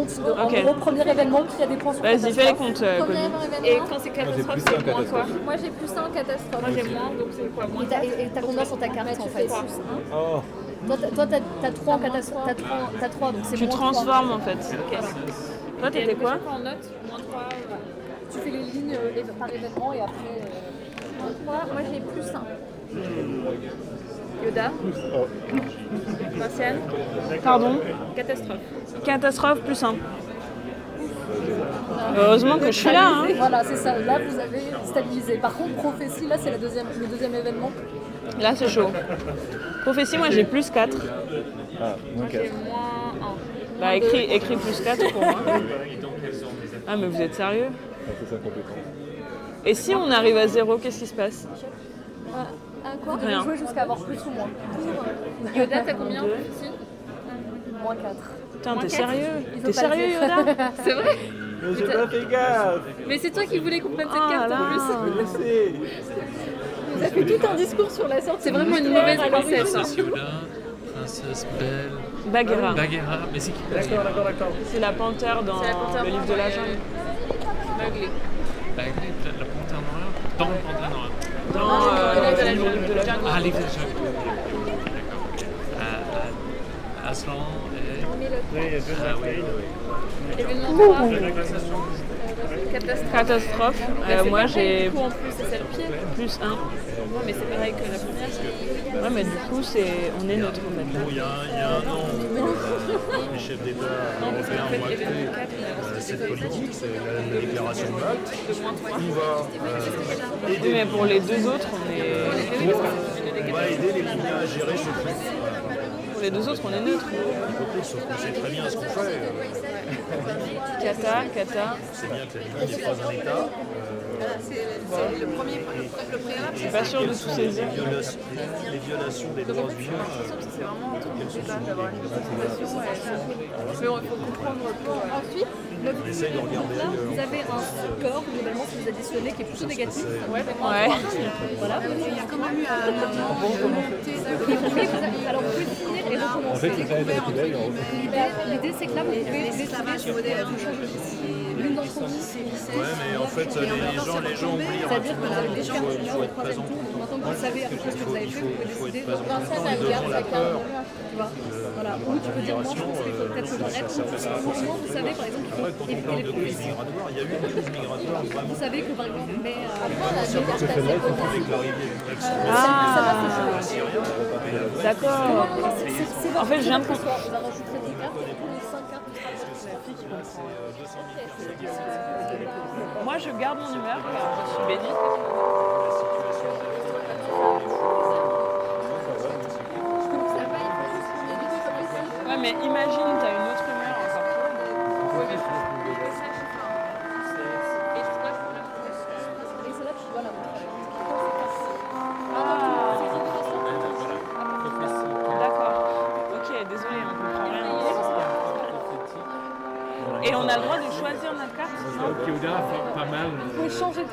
comptes. De, Ok. En gros, premier événement qui a des points sur Vas-y, fais les comptes, euh, Premier Connie. événement. Et quand c'est catastrophe, c'est moins quoi. Moi j'ai plus 1 en catastrophe. Moi j'ai moins, donc c'est quoi Moins Et t'as- combien sur ta carte en fait. Oh, Toi, t'as- toi, t'as t'as 3 en catastrophe. T'as 3, t'as 3, donc c'est Tu moins transformes en fait. Ok. Toi, t'étais quoi en note, moins 3. Tu fais les lignes euh, par événement et après. euh, Moi, moi j'ai plus 1. Yoda, oh. Martial, Pardon catastrophe. Catastrophe plus 1. Heureusement que je suis là. Hein. Voilà, c'est ça. Là, vous avez stabilisé. Par contre, prophétie, là, c'est deuxième, le deuxième événement. Là, c'est chaud. Prophétie, moi j'ai plus 4. Ah, moins J'ai 4. moins 1. Bah, écrit, écrit plus 4 pour moi. Ah, mais vous êtes sérieux? Compétence. Et si on arrive à 0, qu'est-ce qui se passe? Un quoi Rien. jouer jusqu'à avoir plus ou moins. Yoda, t'as combien ici Moins 4. Putain, t'es sérieux Il T'es sérieux. Yoda C'est vrai Mais j'ai pas fait gaffe Mais c'est toi qui voulais qu'on prenne cette Ah carte en là. plus. Je sais Vous avez fait tout un discours sur la sortie. C'est vraiment une mauvaise princesse. hein. Yoda, Princesse Belle, Bagheera. Bagheera, mais c'est qui D'accord, d'accord, d'accord. C'est la panthère dans le livre de la jungle. Bagheera, la, la panthère noire Dans le panthère noire. Euh, jungle. Ah, les villages. D'accord, ok. Ah, ah, Aslan et... Ah oui. Événement 3. Catastrophe. Catastrophe. Euh, moi j'ai en plus, c'est le pied. plus 1. Ouais, mais c'est pareil que la première. Ouais, mais du coup, c'est... on est neutre en fait. Il y a, un an, euh, les chefs d'État européens ont acté événement 4, il a euh, cette politique, c'est la, la déclaration de Malte. De moins 3. On va euh, aider, mais pour les deux autres, on est... on va aider les Libyens à gérer ce truc. Pour les deux autres, on est neutre. Sauf qu'on sait très bien ce qu'on fait. Kata, Kata. C'est bien État. Je suis pas sûre de tout saisir. Les violations, les violations des droits humains, euh, C'est vraiment un truc d'avoir une représentation. Mais il faut comprendre que. Ensuite, le on essaye de regarder. Là, euh, vous avez un score, globalement, si vous additionnez, qui est plutôt négatif. Ouais. Voilà. il y a quand même eu un avez- alors, vous pouvez finir et En recommencer. c'est L'idée- L'idée, c'est que là, vous pouvez l'esclavage moderne. L'une d'entre vous, c'est Ouais, mais en fait, les, les gens, les gens oublient C'est-à-dire que vous avez déjà Il faut, un être troisième présent tour, maintenant que vous savez à peu près ce que vous avez fait, vous pouvez décider. le ça le garde, la ça peur. Tu vois Voilà. Ou tu peux dire, moi, je pense qu'il faut peut-être que j'arrête. Franchement, vous savez, par exemple, qu'il Après, faut on éviter les migratoire, il y a eu une crise migratoire Vous savez que, par exemple, mais... euh, l'arrivée du Brexit. Ah, d'accord. En fait, de Vous comprendre. en rajouterez des cartes, et pour les 5 cartes, Moi, je garde mon humeur car je suis bénie. Ouais, mais imagine, t'as une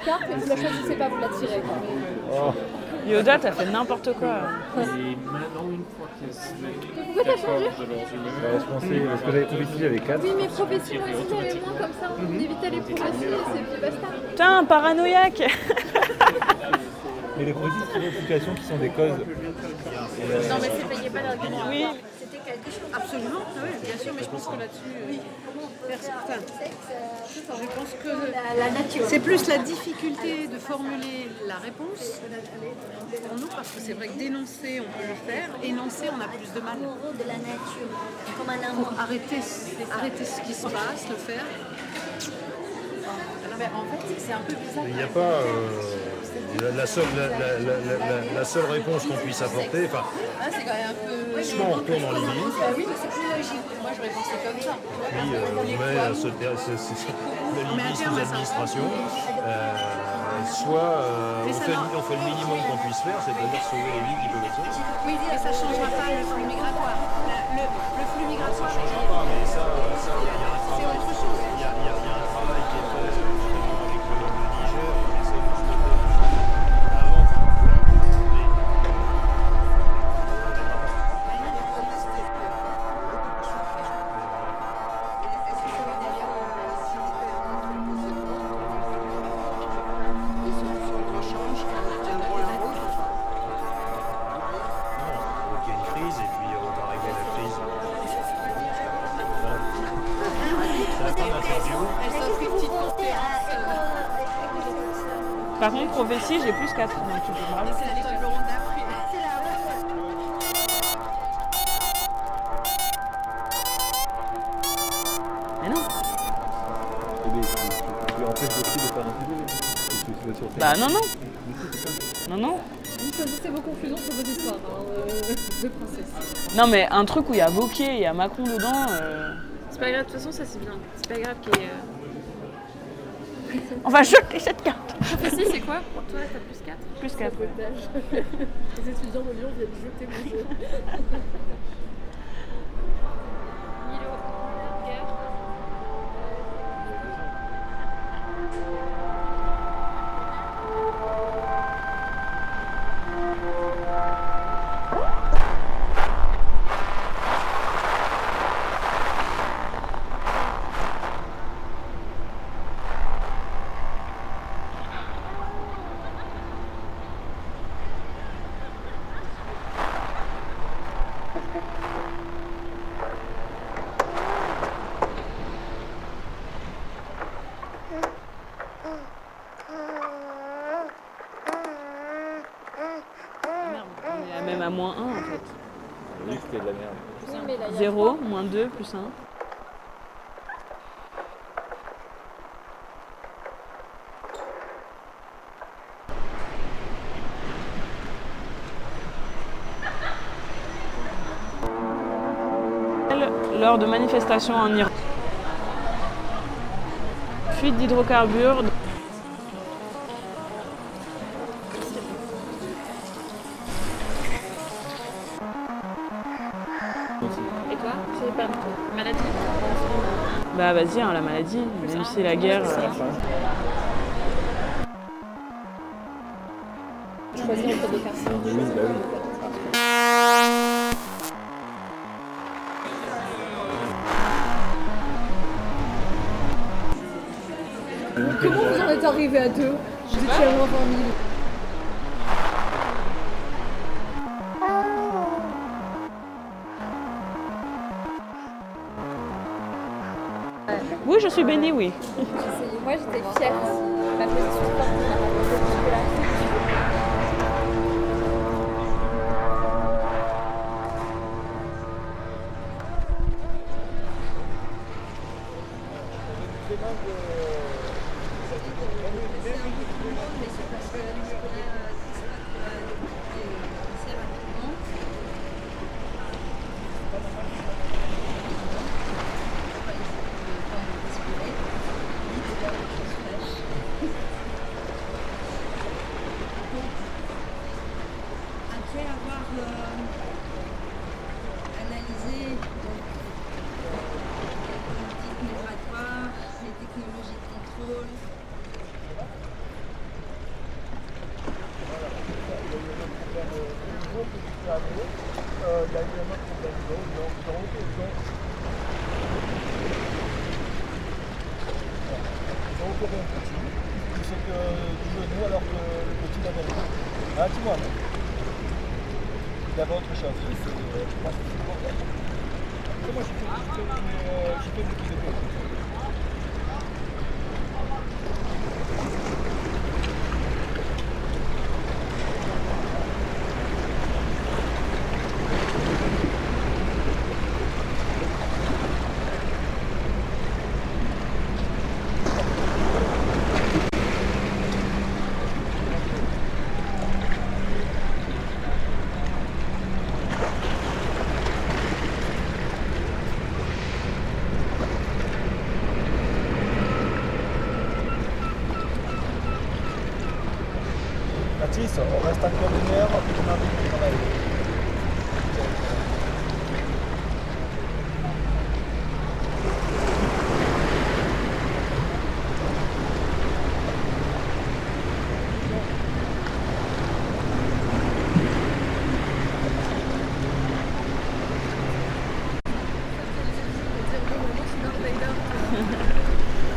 carte, mais vous la choisissez pas, vous la tirez. quoi. Oh, Yoda, t'as fait n'importe quoi. Et maintenant, une fois qu'il y a Pourquoi t'as changé? Bah, je pensais, parce que j'avais ici, j'avais 4. Oui, mais prophétie, moi aussi j'avais moins comme ça. On évitait les prophéties et c'est basta. Putain, paranoïaque Mais les produits de réplication qui sont des causes. Non, mais c'est payé pas l'argument. Oui. Absolument, oui, bien sûr, mais je pense que là-dessus, oui. Enfin, je pense que c'est plus la difficulté de formuler la réponse pour nous, parce que c'est vrai que dénoncer, on peut le faire, énoncer, on a plus de mal. De la nature. Comme un amour. Pour arrêter, arrêter ce qui se passe, le faire. Mais en fait, c'est un peu bizarre. Il n'y a pas euh, la, seule, la, la- réponse qu'on puisse apporter. Enfin, Ah, c'est soit on retourne en Libye, Bah c'est. Moi, j'aurais pensé comme ça. puis euh, on met ce, la Libye sous administration, euh, soit euh, on, fait, on fait le minimum qu'on puisse faire, c'est-à-dire sauver les vies qui peuvent être. Oui, mais ça ne changera pas le flux migratoire. Le, le flux migratoire, pas, mais ça, il y a un c'est travail, autre chose. il y a, il y a- il y a un Bah non, non. Non, non. Vous choisissez vos confusions sur vos histoires hein, euh, de princesse. Non, mais un truc où il y a Wauquiez, il y a Macron dedans. euh, C'est pas grave, de toute façon, ça c'est bien. C'est pas grave qu'il y ait. euh, On va jeter cette carte. Prophétie, c'est quoi Pour toi, t'as plus 4 Plus 4. Les étudiants de Lyon viennent jeter mon jeu. À même à moins 1 en fait. Oui, c'était de la merde. Oui, mais là, il y a 0, moins 2, plus 1. Lors de manifestations en Iran. Fuite d'hydrocarbures. Et toi Je sais pas. Maladie Bah vas-y, hein, la maladie, même si la guerre. choisir entre deux cartes. Comment vous en êtes arrivé à deux Vous étiez à moins 20 000. Oui, je suis bénie, oui. J'essayais. Moi, j'étais fière. Ma position sportive, on reste encore une heure, on de.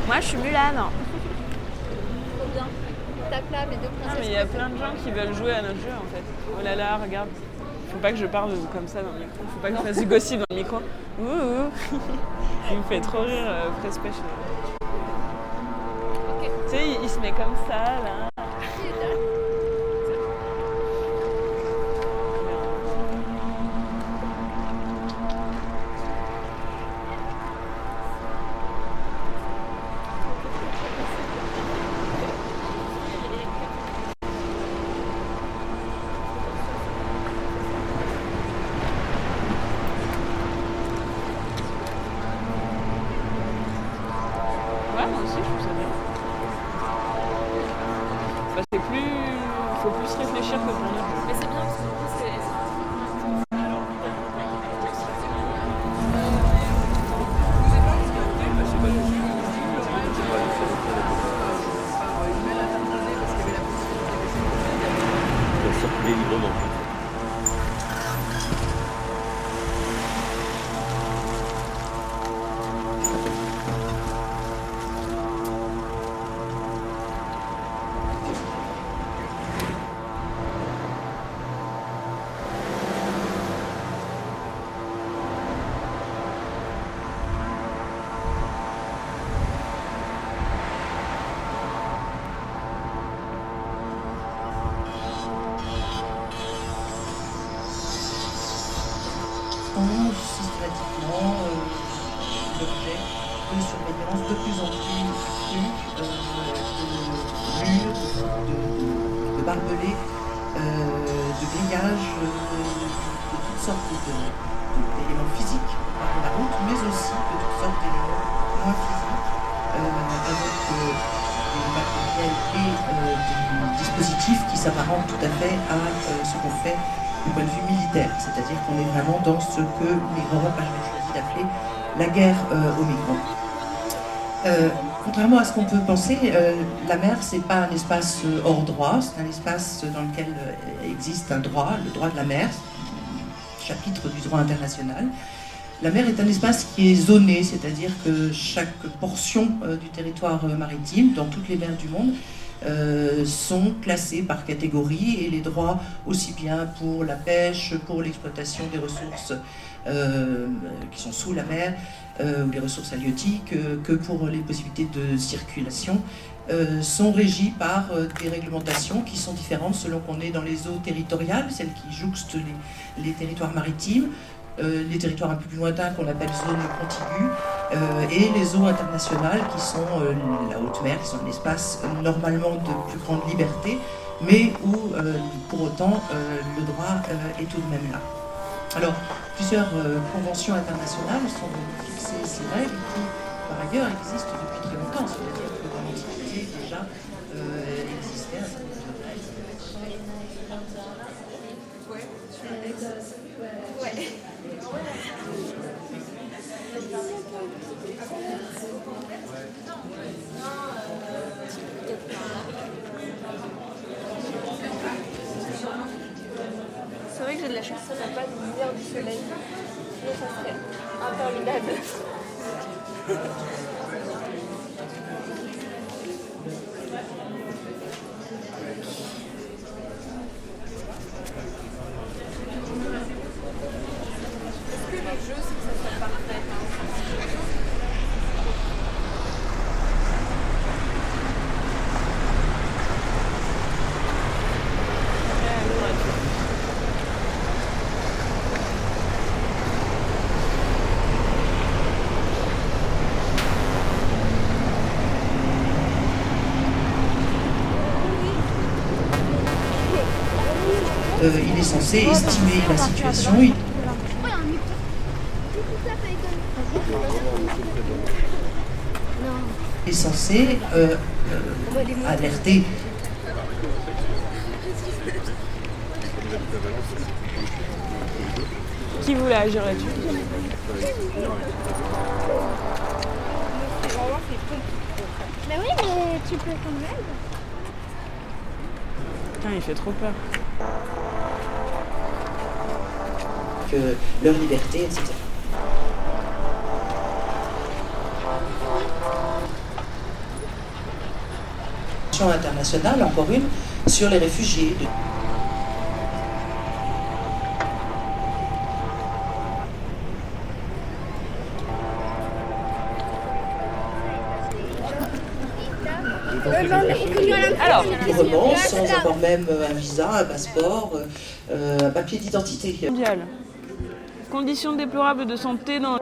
Moi, je suis Mulan. Tape là, mes deux princesses. mais il y a plein de gens qui veulent jouer à notre jeu en fait. Oh là là, regarde. Faut pas que je parle comme ça dans le micro. Faut pas que je fasse du gossip dans le micro. Ouh, ouh. Il me fait trop rire, euh, Fresh. Tu sais, il, il se met comme ça là. Barbelés, euh, de grillages, euh, de, toutes sortes d'éléments physiques par la route, mais aussi de toutes sortes d'éléments moins physiques, euh, avec des matériels et des dispositifs qui s'apparentent tout à fait à ce qu'on fait du point de vue militaire, c'est-à-dire qu'on est vraiment dans ce que Européens ont choisi d'appeler la guerre aux migrants. Euh, contrairement à ce qu'on peut penser, euh, la mer, c'est pas un espace euh, hors droit, c'est un espace dans lequel existe un droit, le droit de la mer, chapitre du droit international. La mer est un espace qui est zoné, c'est-à-dire que chaque portion du territoire maritime, dans toutes les mers du monde, sont classées par catégorie et les droits aussi bien pour la pêche, pour l'exploitation des ressources qui sont sous la mer euh, ou les ressources halieutiques euh, que pour les possibilités de circulation euh, sont régis par euh, des réglementations qui sont différentes selon qu'on est dans les eaux territoriales, celles qui jouxtent les, territoires maritimes, euh, les territoires un peu plus lointains qu'on appelle zones contiguës, euh, et les eaux internationales qui sont euh, la haute mer, qui sont un espace euh, normalement de plus grande liberté, mais où euh, pour autant euh, le droit euh, est tout de même là. Alors, plusieurs euh, conventions internationales sont fixer ces règles qui, par ailleurs, existent depuis très longtemps, c'est-à-dire que dans l'Antiquité déjà euh, existait un certain nombre de règles. C'est vrai que de la chance, ça n'a pas de lumière du soleil. Sinon, ça serait interminable. Est-ce que le jeu, c'est que ça soit parfait Euh, il est censé estimer la situation, il est censé euh, euh, alerter Qui voulait agir là-dessus Mais oui, mais tu peux quand même. Putain, il fait trop peur. Leur liberté, etc. internationale, encore une, sur les réfugiés. Alors, librement, sans avoir même un visa, un passeport, euh, un papier d'identité. mondial. Conditions déplorables de santé dans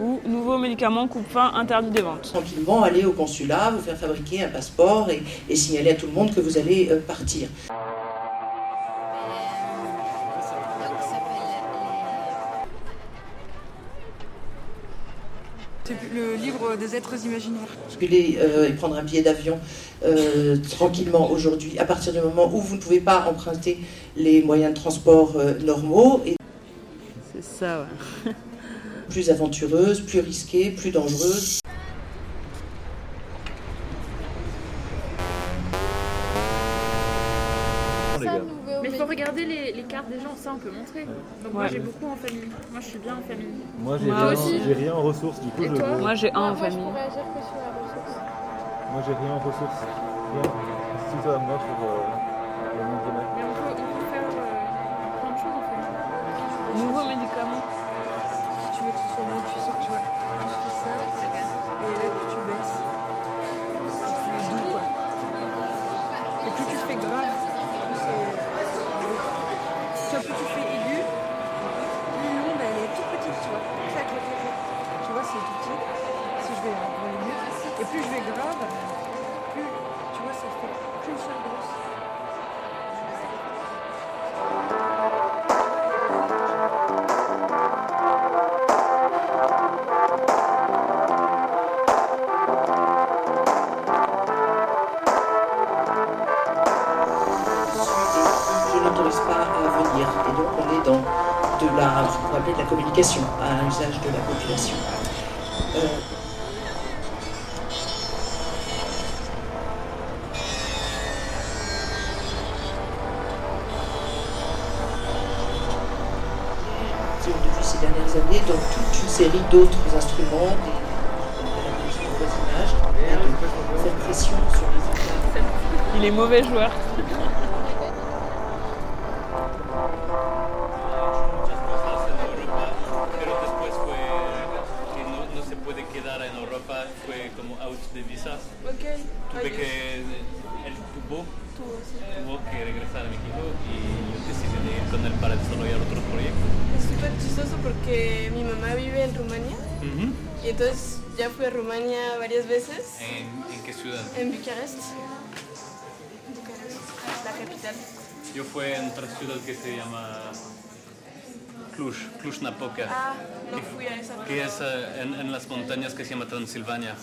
ou nouveaux médicaments coupe-faim interdits des ventes. Tranquillement, aller au consulat, vous faire fabriquer un passeport et, et signaler à tout le monde que vous allez euh, partir. Livre des êtres imaginaires. Basculer euh, et prendre un billet d'avion euh, tranquillement aujourd'hui, à partir du moment où vous ne pouvez pas emprunter les moyens de transport euh, normaux, et C'est ça, ouais. plus aventureuse, plus risquée, plus dangereuse. Des gens, ça on peut montrer. Donc moi j'ai beaucoup en famille. Moi je suis bien en famille. Moi j'ai Moi rien, aussi. j'ai rien en ressources, du coup Et je toi Moi j'ai un en Moi je famille. pourrais agir que sur la ressource. Moi j'ai rien en ressources. Rien. Si toi moi euh, monde des mains. Mais on peut, on peut faire euh, plein de choses en fait. Nouveaux médicaments. À l'usage de la population. Euh, depuis ces dernières années dans toute une série d'autres instruments, des, de la de voisinage, cette pression sur les États. Il est mauvais joueur. De visas. Ok. Tuve que, él tuvo, tuvo que regresar a México y yo decidí de ir con él para desarrollar otros proyectos. Es súper chistoso porque mi mamá vive en Rumania y entonces ya fui a Rumania varias veces ¿En, en qué ciudad? en Bucarest. Bucarest, la capital. Yo fui en otra ciudad que se llama Cluj, Cluj-Napoca. Ah, no fui a esa. Que es eh, en, en las montañas que se llama Transilvania.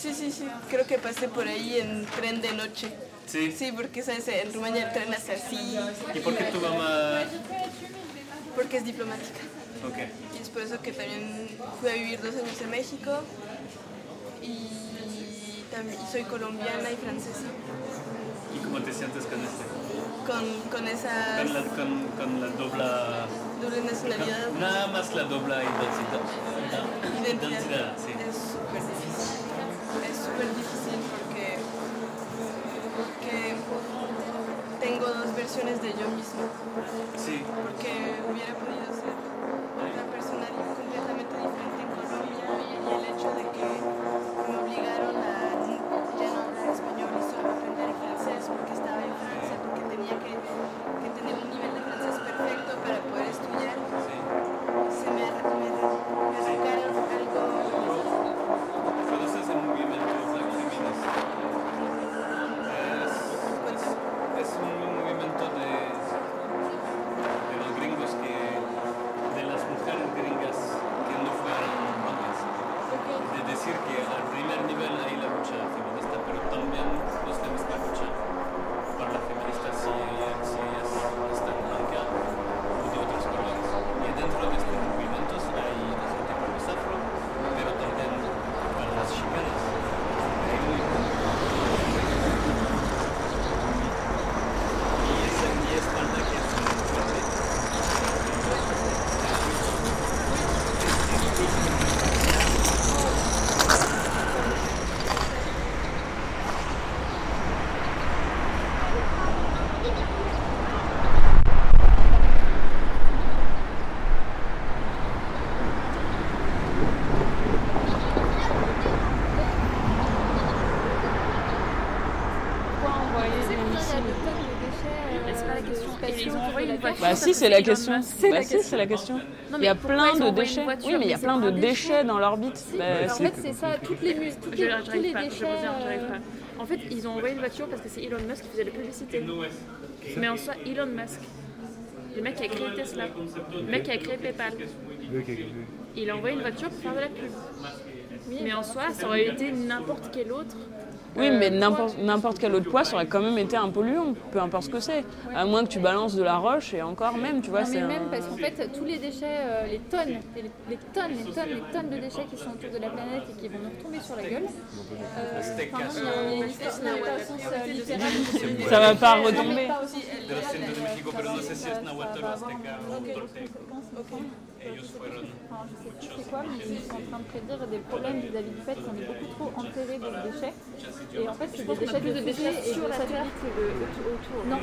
Sí, sí, sí. Creo que pasé por ahí en tren de noche. Sí. Sí, porque ¿sabes? en Rumania el tren hace así. ¿Y por qué tu mamá...? Porque es diplomática. Ok. Y es por eso que también fui a vivir dos años en México. Y también y soy colombiana y francesa. ¿Y cómo te sientes con este? Con, con esa Con la, con, con la dobla... doble nacionalidad. Nada más la dobla identidad. Identidad. Identidad, sí. Es súper difícil. Es súper difícil porque, porque tengo dos versiones de yo misma. Sí. Porque hubiera podido Bah si, c'est la question. Bah si, c'est la question. Non, il y a plein de déchets. voiture Oui, mais il y a plein c'est de déchets dans l'orbite. Si, Bah, mais en c'est- fait, c'est ça, toutes les mus, toutes Je- les, tous les pas, déchets. pas. euh, En fait, ils ont envoyé une voiture parce que c'est Elon Musk qui faisait la publicité. Mais en soi, Elon Musk, le mec qui a créé Tesla, le mec qui a créé PayPal, il a envoyé une voiture pour faire de la pub. Mais en soi, ça aurait été n'importe quel autre. Oui, euh, mais n'importe n'importe quel autre poids, ça aurait quand même été un polluant, peu importe ce que c'est. À moins que tu balances de la roche et encore même, tu vois, c'est mais même un- parce qu'en fait, tous les déchets, euh, les tonnes, les, les tonnes, les tonnes, les tonnes de déchets qui sont autour de la planète et qui vont nous retomber sur la gueule. Euh, enfin, il y a- une sens. Ça va pas retomber. Euh. Ellos fueron Enfin, je sais plus c'est quoi, mais ils sont en train de prédire des problèmes vis-à-vis du fait qu'on est beaucoup trop enterré de déchets. Et en fait, c'est des déchets de déchets sur la Terre que de, autour. Non,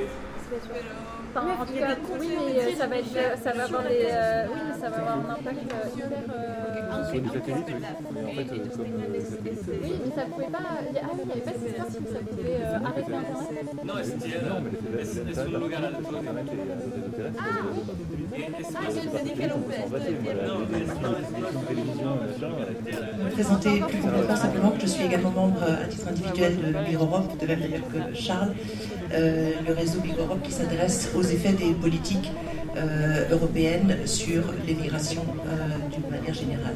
en tout cas, oui, mais ça va, être, ça va avoir des, euh, oui, mais ça va avoir un impact hyper. euh, Sur du satellite, oui. Mais en fait, euh, comme euh, les satellites, euh, Oui, mais ça pouvait pas. Ah oui, il n'y avait pas cette histoire que ça pouvait euh, arrêter Internet. Non, Es, un lugar alto. Terrestres, Ah, de les télévisions, machin, euh, présenter plus complètement simplement que je suis également membre à titre individuel de Migre Europe, de même d'ailleurs que Charles, euh, le réseau Europe qui s'intéresse aux effets des politiques euh, européennes sur les migrations euh, d'une manière générale.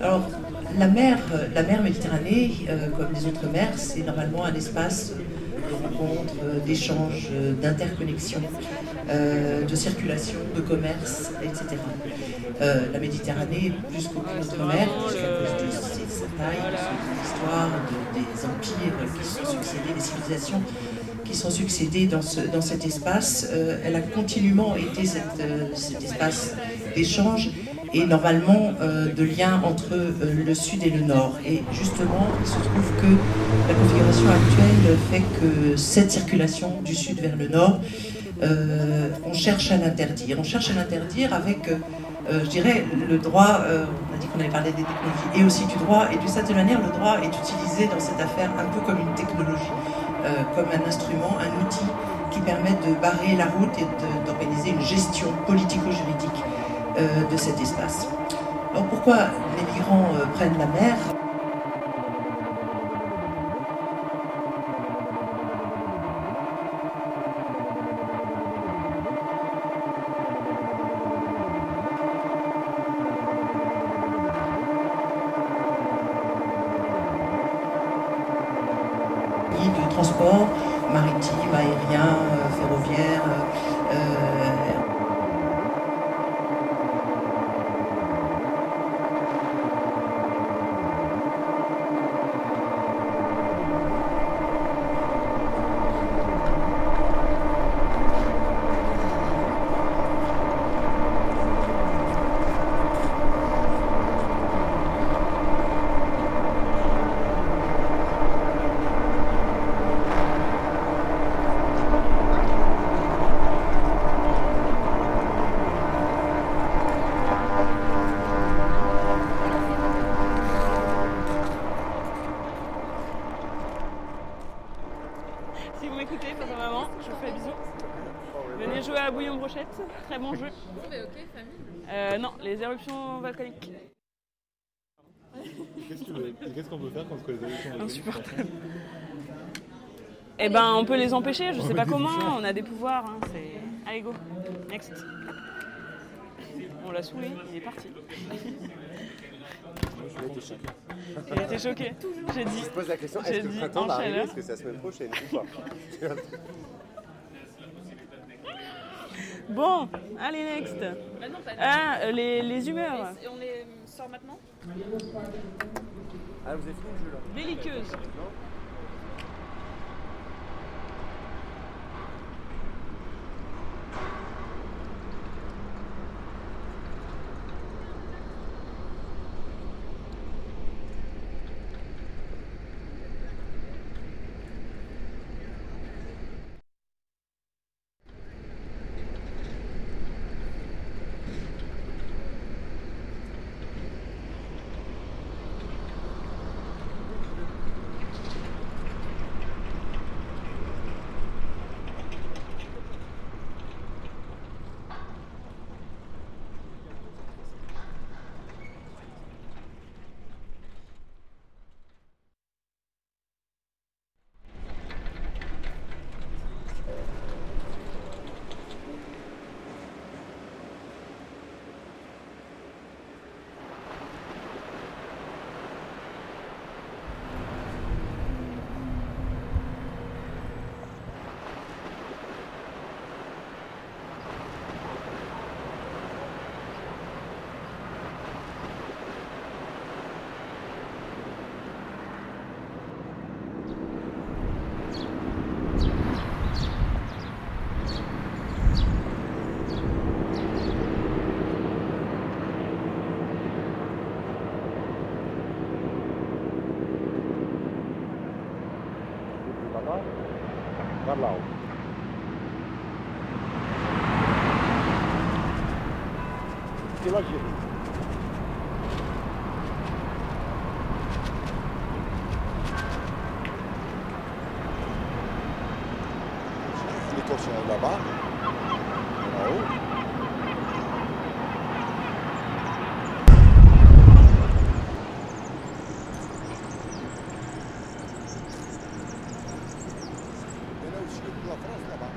Alors, la mer, la mer Méditerranée, euh, comme les autres mers, c'est normalement un espace de rencontre, euh, d'échange, euh, de circulation, de commerce, etc. La Méditerranée, plus qu'aucune autre mer, puisqu'à cause de sa taille, de son histoire, de- des empires qui se sont succédés, des civilisations sont succédées dans, ce, dans cet espace, euh, elle a continuellement été euh, cet espace d'échange et normalement euh, de lien entre le sud et le nord. Et justement, il se trouve que la configuration actuelle fait que cette circulation du sud vers le nord, on cherche à l'interdire. On cherche à l'interdire avec, je dirais, le droit, on a dit qu'on avait parlé des technologies, et aussi du droit, et d'une certaine manière, le droit est utilisé dans cette affaire un peu comme une technologie, comme un instrument, un outil qui permet de barrer la route et d'organiser une gestion politico-juridique euh, de cet espace. Alors pourquoi les migrants euh, prennent la mer? Insupportable. Eh ben, on peut les empêcher, je On sais pas comment, on a des pouvoirs. Hein, c'est... Allez, go, next. On l'a saoulé, il est parti. J'ai été choqué. Il était choqué. J'ai dit. Je pose la question, j'ai est-ce que le dit printemps va arriver. Est-ce que c'est la semaine prochaine ou pas Bon, allez, next. Bah non, pas Ah, euh, les, les humeurs. Et on les sort maintenant? Ah, vous avez fini le jeu là Belliqueuse. Vers là-haut. C'est l'Algérie. L'Écosse est là-bas, là-haut. Et là aussi, la France là-bas.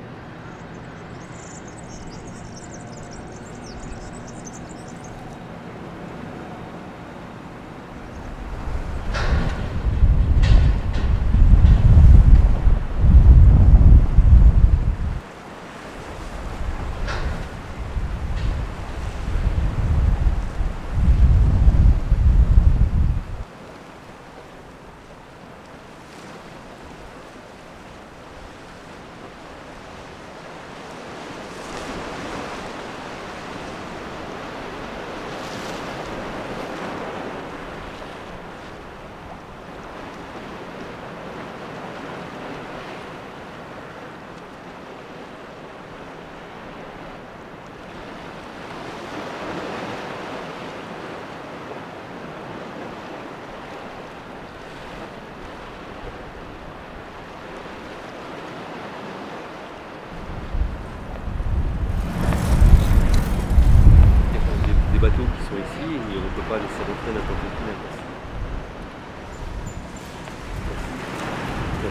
Il y a des, des bateaux qui sont ici et on ne peut pas laisser rentrer n'importe qui n'importe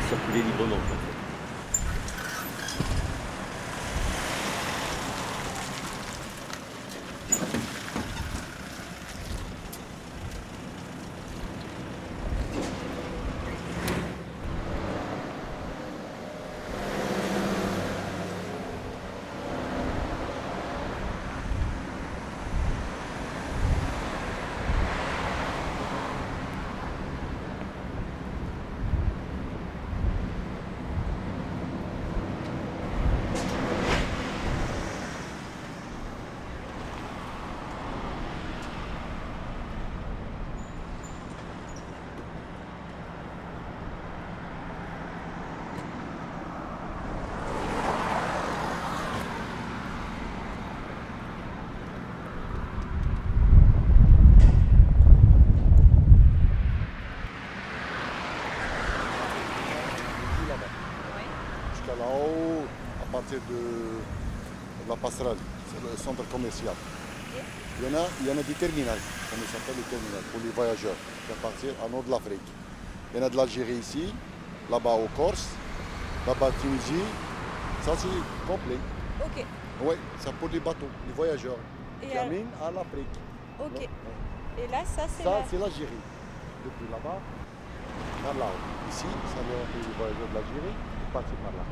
Il va circuler librement. quoi. là-bas. Jusqu'à là-haut, à de la passerelle, c'est le centre commercial. Il y en a, il y en a des il s'appelle les terminaux, pour les voyageurs, qui partir en nord de l'Afrique. Il y en a de l'Algérie ici, là-bas au Corse, là-bas Tunisie, ça c'est complet. Ok. Oui, c'est pour les bateaux, les voyageurs, Et qui alors- amènent à l'Afrique. Ok. Ouais. Et là, ça, c'est Ça, la... c'est l'Algérie. Depuis là-bas, par là. Ici, ça être les voyageurs de l'Algérie, partent par là.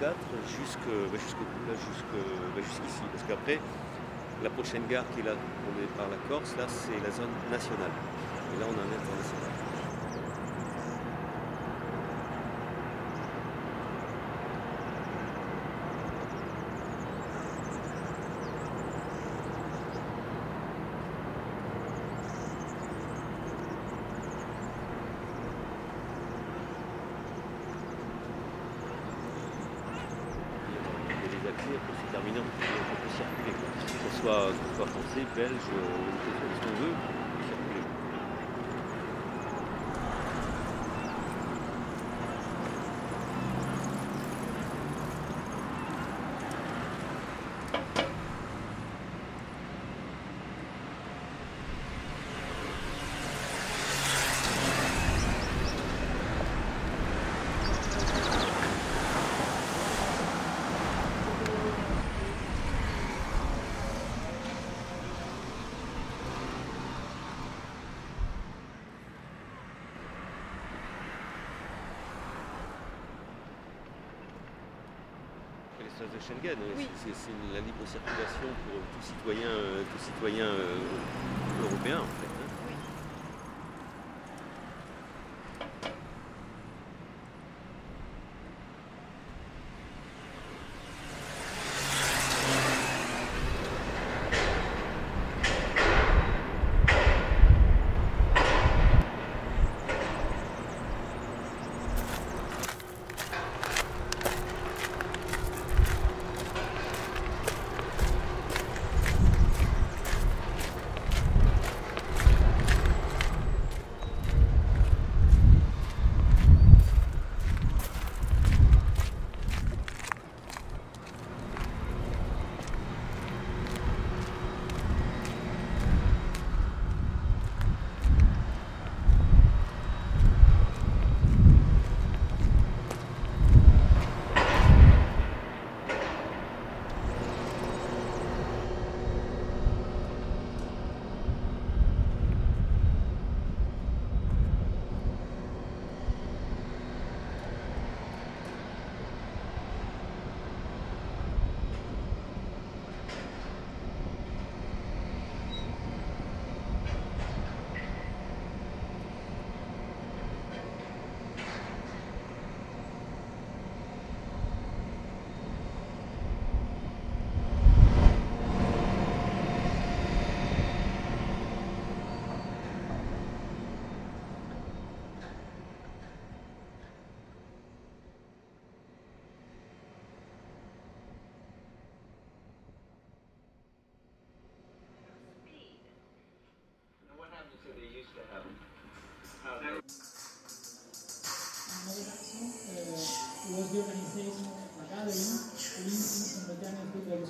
Depuis le J4 jusque, bah, bah, jusqu'ici. Parce qu'après, la prochaine gare qui est là, on est par la Corse, là, c'est la zone nationale. Et là, on a un international. Belge, l'espace de Schengen. Oui. C'est la libre circulation pour tout citoyen, euh, tout citoyen euh, européen en fait.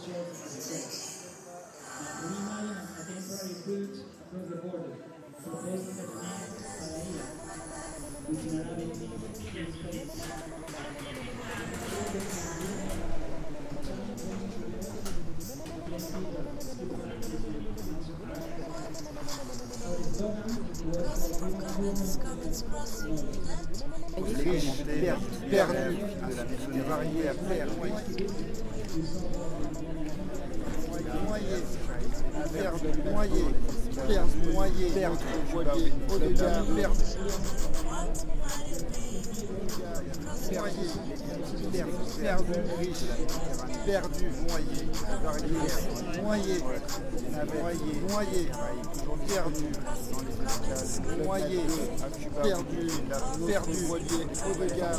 short request. Lima and Atempa is across the border, so based on the demand perdent, noyés, perdent, noyés, perdent, noyés, au-delà, perdent. Noyés, perdent, perdus, riches, perdus, noyés, barrières, noyés, noyés, noyés, perdus, noyés, perdus, perdus, au regard,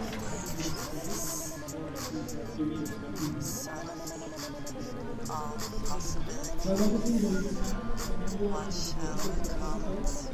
What shall come?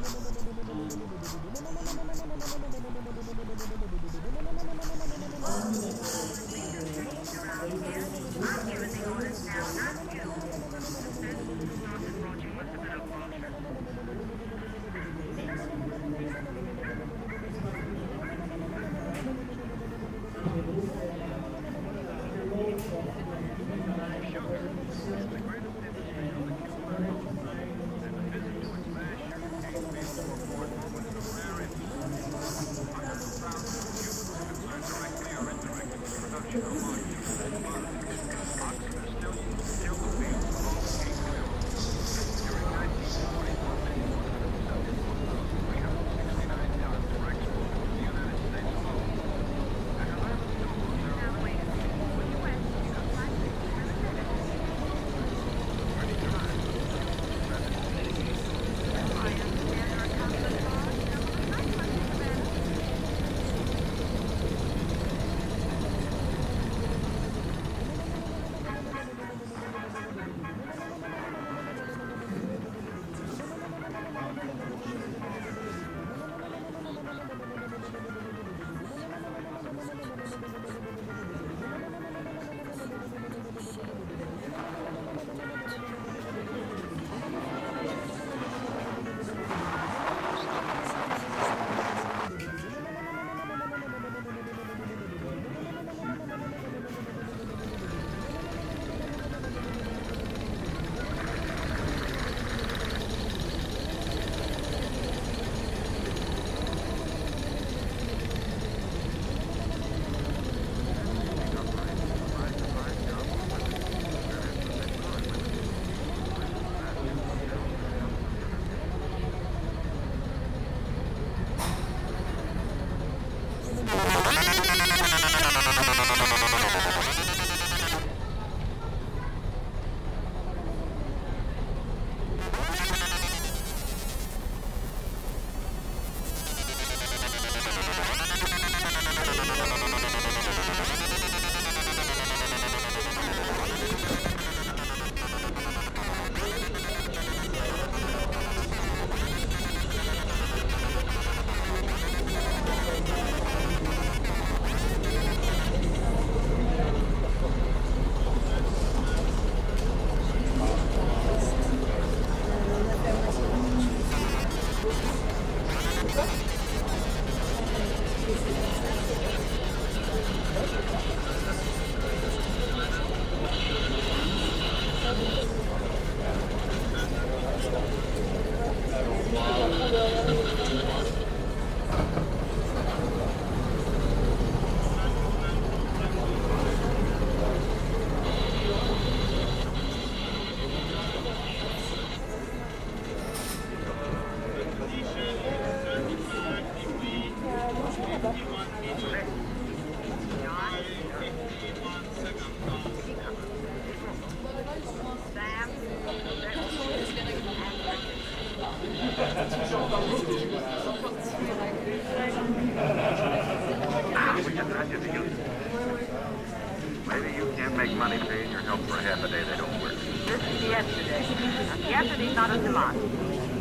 Yesterday's not a democracy.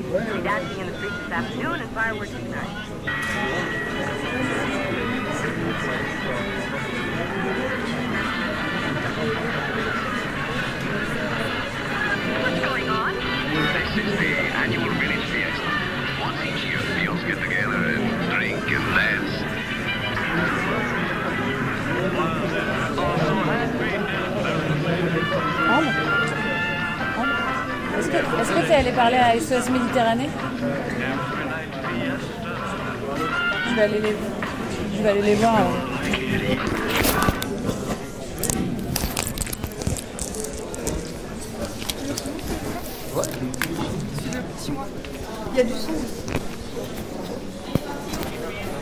We're dancing in the streets this afternoon and fireworks tonight. Parler à SOS Méditerranée je vais, aller les, je vais aller les voir. alors. Suis le petit moi. Il y a du son.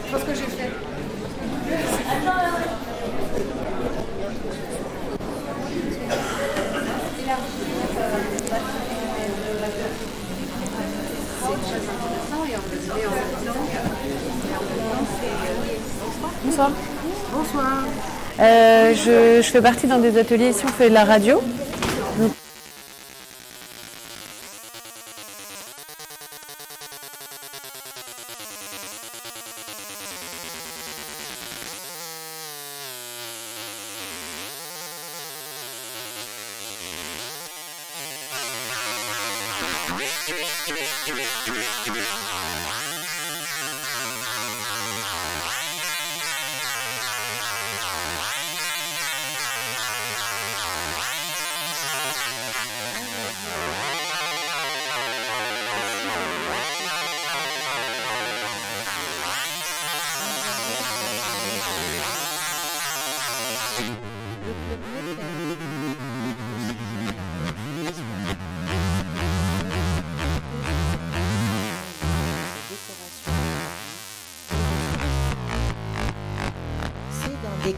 Je vois ce que j'ai fait. Bonsoir. Bonsoir. Euh, je, fais partie d'un des ateliers ici, on fait de la radio.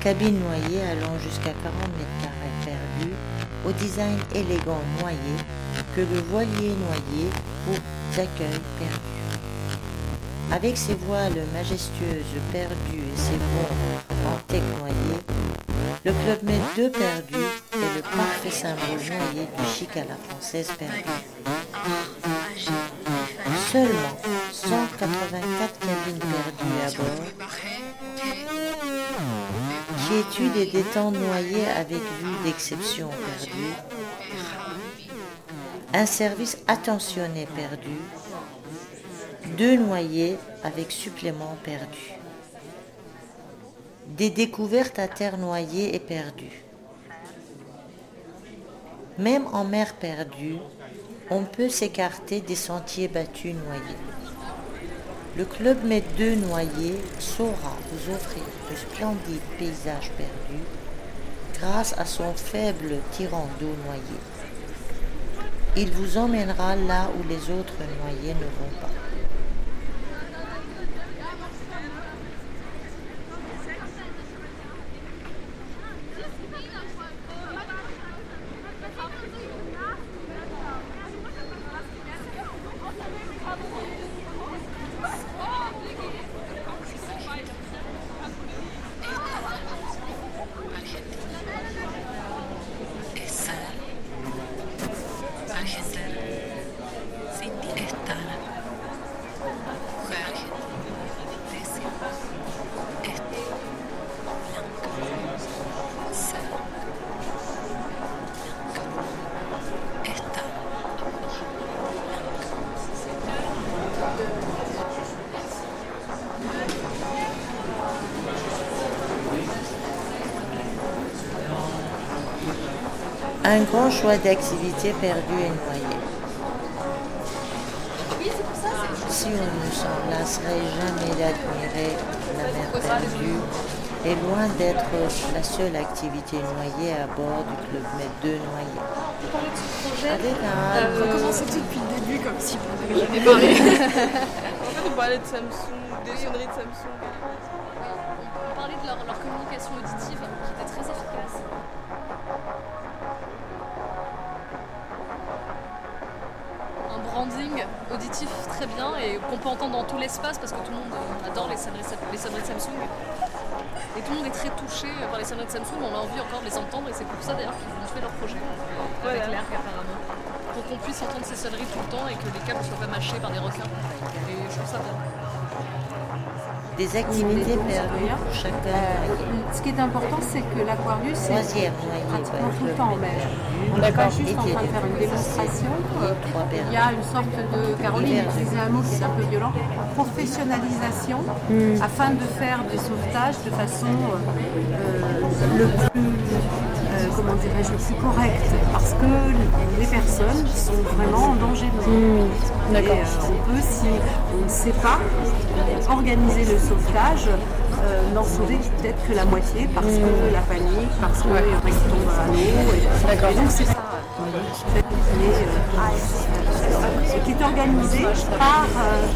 Cabines noyées allant jusqu'à 40 mètres carrés perdus, au design élégant noyé, que le voilier noyé ou d'accueil perdu. Avec ses voiles majestueuses perdues et ses ponts en teck noyé, le Club Med 2 perdu est le parfait symbole noyé du chic à la française perdu. Seulement 184 cabines perdues à bord, quiétude et détente noyées avec vue d'exception perdue, un service attentionné perdu, deux noyés avec supplément perdu, des découvertes à terre noyée et perdue. Même en mer perdue, on peut s'écarter des sentiers battus noyés. Le Club Med 2 Noyer saura vous offrir de splendides paysages perdus grâce à son faible tirant d'eau noyé. Il vous emmènera là où les autres noyés ne vont pas. Un grand choix d'activités perdues et noyées. Si on ne s'en lasserait jamais d'admirer la mer perdue, est loin d'être la seule activité noyée à bord du Club Med 2 noyé. projet. Avec un- Euh, recommencer-tu depuis le début comme si on n'avait jamais parlé? En fait, on parlait de Samsung, des sonneries de Samsung. On parlait de leur, leur communication auditive et qu'on peut entendre dans tout l'espace parce que tout le monde adore les sonneries, les sonneries de Samsung. Et tout le monde est très touché par les sonneries de Samsung, on a envie encore de les entendre et c'est pour ça d'ailleurs qu'ils ont fait leur projet avec Voilà. l'ERG apparemment. Pour qu'on puisse entendre ces sonneries tout le temps et que les câbles ne soient pas mâchés par des requins. Et je trouve ça bien. Des activités pour chacun. Euh, ce qui est important, c'est que l'Aquarius, c'est pratiquement tout le temps en mer. On n'est pas juste en train de faire une démonstration. Il y a une sorte de, Caroline utilisait un mot qui est un peu violent, professionnalisation, afin de faire des sauvetages de façon euh, le plus, euh, comment dirais-je, le plus correct, parce que les personnes sont vraiment en danger de mort. D'accord. Et, euh, on peut, si on ne sait pas organiser le sauvetage, euh, n'en sauver peut-être que la moitié parce que la panique, parce qu'il y en a qui tombent à l'eau. Et, et donc c'est ça. cette qui est organisée par euh,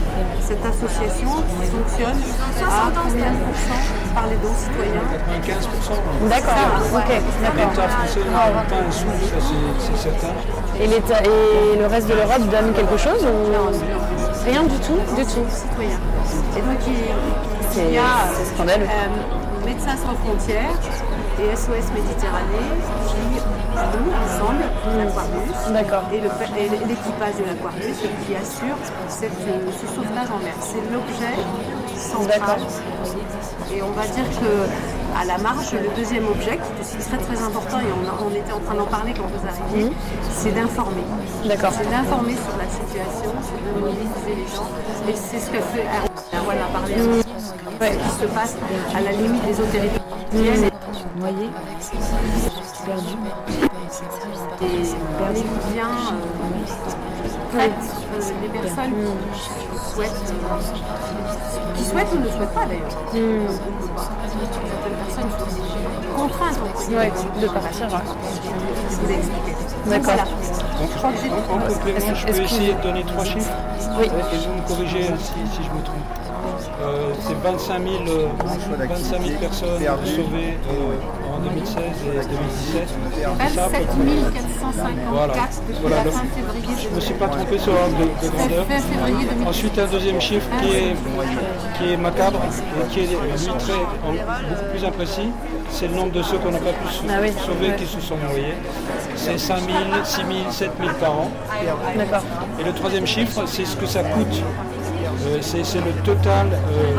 cette association qui fonctionne à combien de pourcents par les dons citoyens 95%. D'accord, ok. L'État français pas un sou, ça c'est- certain. Et, le reste de l'Europe donne quelque chose ou rien du tout Du tout. citoyens. Et donc il, y a euh, Médecins sans frontières et SOS Méditerranée qui jouent ensemble l'Aquarius et le- et l'équipage de l'Aquarius qui assure cette, euh, ce sauvetage en mer. C'est l'objet central. Et on va dire que à la marge, le deuxième objet, qui est aussi très très important, et on, était en train d'en parler quand vous arriviez, c'est d'informer. D'accord. C'est d'informer sur la situation, c'est de mobiliser les gens. Et c'est ce que fait Erwan a parlé, Mhm. ce qui se passe à la limite des autorités. Noyé. Perdu. Et les bien euh, prête euh, les personnes qui souhaitent, euh, qui souhaitent ou ne souhaitent pas d'ailleurs. On peut pas. Certaines personnes sont contraintes de partir. vous. Donc D'accord. en, en complément, je peux essayer de donner trois chiffres Oui. Et vous me corrigez si, si je me trompe. Euh, c'est 25 000, euh, 25 000 personnes sauvées euh, en 2016 et 2017. C'est ça, à peu 27 près 454 Voilà. depuis Voilà, la donc, fin février. Je ne me suis pas trompé sur l'ordre de, de grandeur. Fin février 2017. Ensuite, un deuxième chiffre qui est, qui est macabre et qui est lui très, en- beaucoup plus imprécis. C'est le nombre de ceux qu'on n'a pas pu Ah oui, sauver ouais. qui se sont noyés. C'est 5 000, 6 000, 7 000 par an. Et le troisième chiffre, c'est ce que ça coûte. Euh, c'est le total, euh,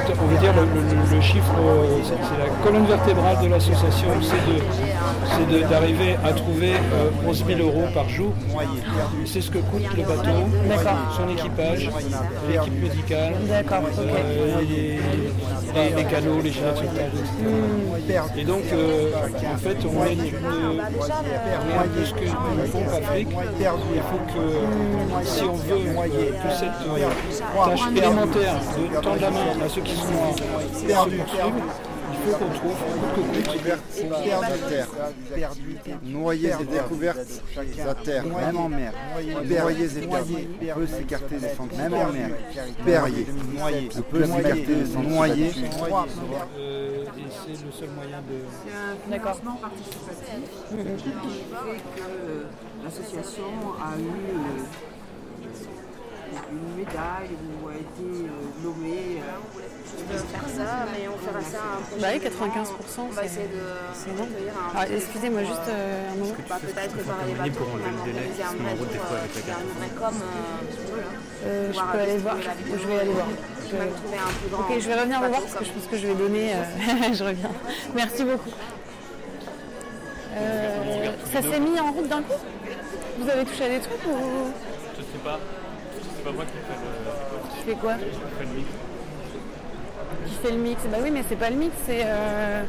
fait, on veut dire le, le- le chiffre, euh, c'est la colonne vertébrale de l'association, c'est d'arriver à trouver euh, 11 000 euros par jour. C'est ce que coûte le bateau, son équipage, l'équipe médicale, euh, les, les- les canaux, les chaînes de sauvetage. Et donc, euh, en fait, on est une, on est un peu ce que une pompe Afrique. Il faut que, si on veut que cette euh, tâche élémentaire de tendre la main à ceux qui sont poursuivent, il faut qu'on trouve de terre. Noyés et découvertes à terre. Même en mer. Noyés et perdus. peut s'écarter des sentiers. Même en mer. Perrier. Noyé. peut s'écarter des sentiers. Noyé. Euh, et c'est le seul moyen de. C'est un financement participatif qui fait que euh, l'association a eu euh, une médaille ou a été nommée. On peut faire ça, mais on fera ça un prochain Bah oui, événement. 95%, On va c'est- essayer de c'est bon. Ah, excusez-moi, juste, euh, un moment. Bah, peut-être que par les accompagner bateaux, pour enlever on va le délai organiser qui un se met vrai en route des tour, fois euh, avec la carte. euh, un petit peu, là. Euh, je Voir peux aller voir. Je vais aller voir. Je vais même trouver un plus grand. Ok, je vais revenir vous voir parce que je pense que je vais donner. euh, je reviens. Merci beaucoup. Euh, ça s'est mis en route d'un coup? Vous avez touché à des trucs ou Je sais pas. C'est pas moi qui fais le. Tu fais quoi? Je fais le mix. Qui fait le mix Bah oui, mais c'est pas le mix, c'est. euh,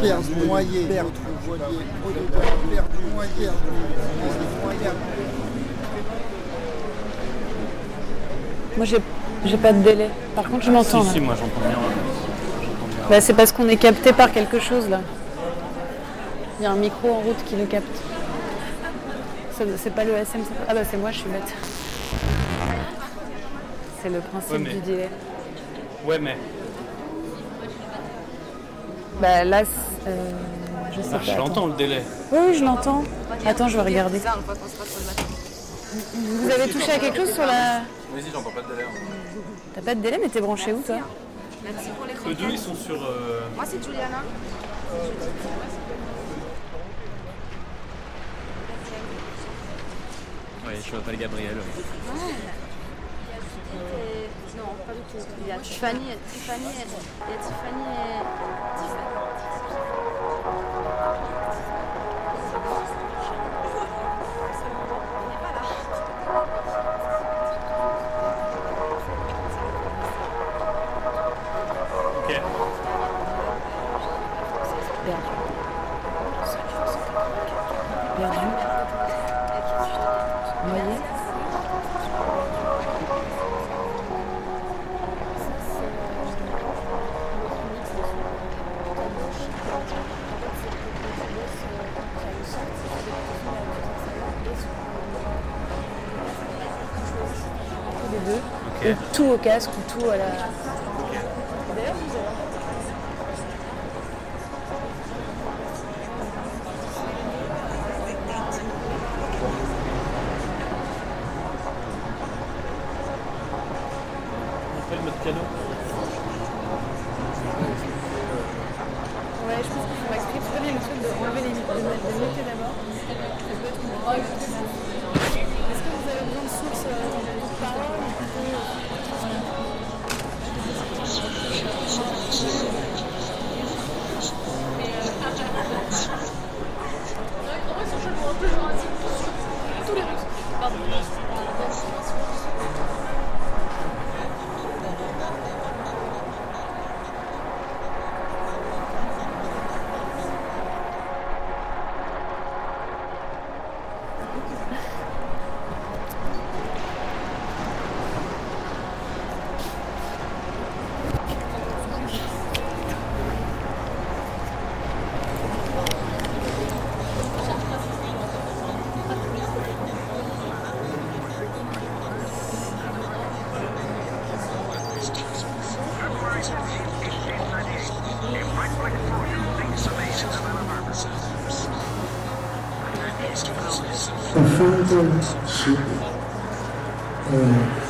Perdu, noyé, perdu, perdu, noyé, Moi j'ai j'ai pas de délai. Par contre, je m'entends. Si, là. si, moi j'entends bien. Bah, c'est parce qu'on est capté par quelque chose là. Il y a un micro en route qui le capte. C'est pas le SM. Ah bah c'est moi, je suis bête. C'est le principe ouais, mais... du délai. Ouais mais. Bah là, euh, je sais ah, pas. Je l'entends le délai. Oui, oui je l'entends. Attends, je vais regarder. Vous avez touché à quelque chose sur la. Vas-y, j'entends pas de délai. Hein. T'as pas de délai, mais t'es branché où toi Eux deux, ils sont sur. Euh, moi, c'est Juliana. Euh, Oui, je vois pas les Gabriel. Ouais. Non, pas du tout. Il y a Tiffany, il y a Tiffany, il y a Tiffany et Tiffany. tout au casque, ou tout à la, The 旗鼓，嗯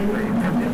Wait,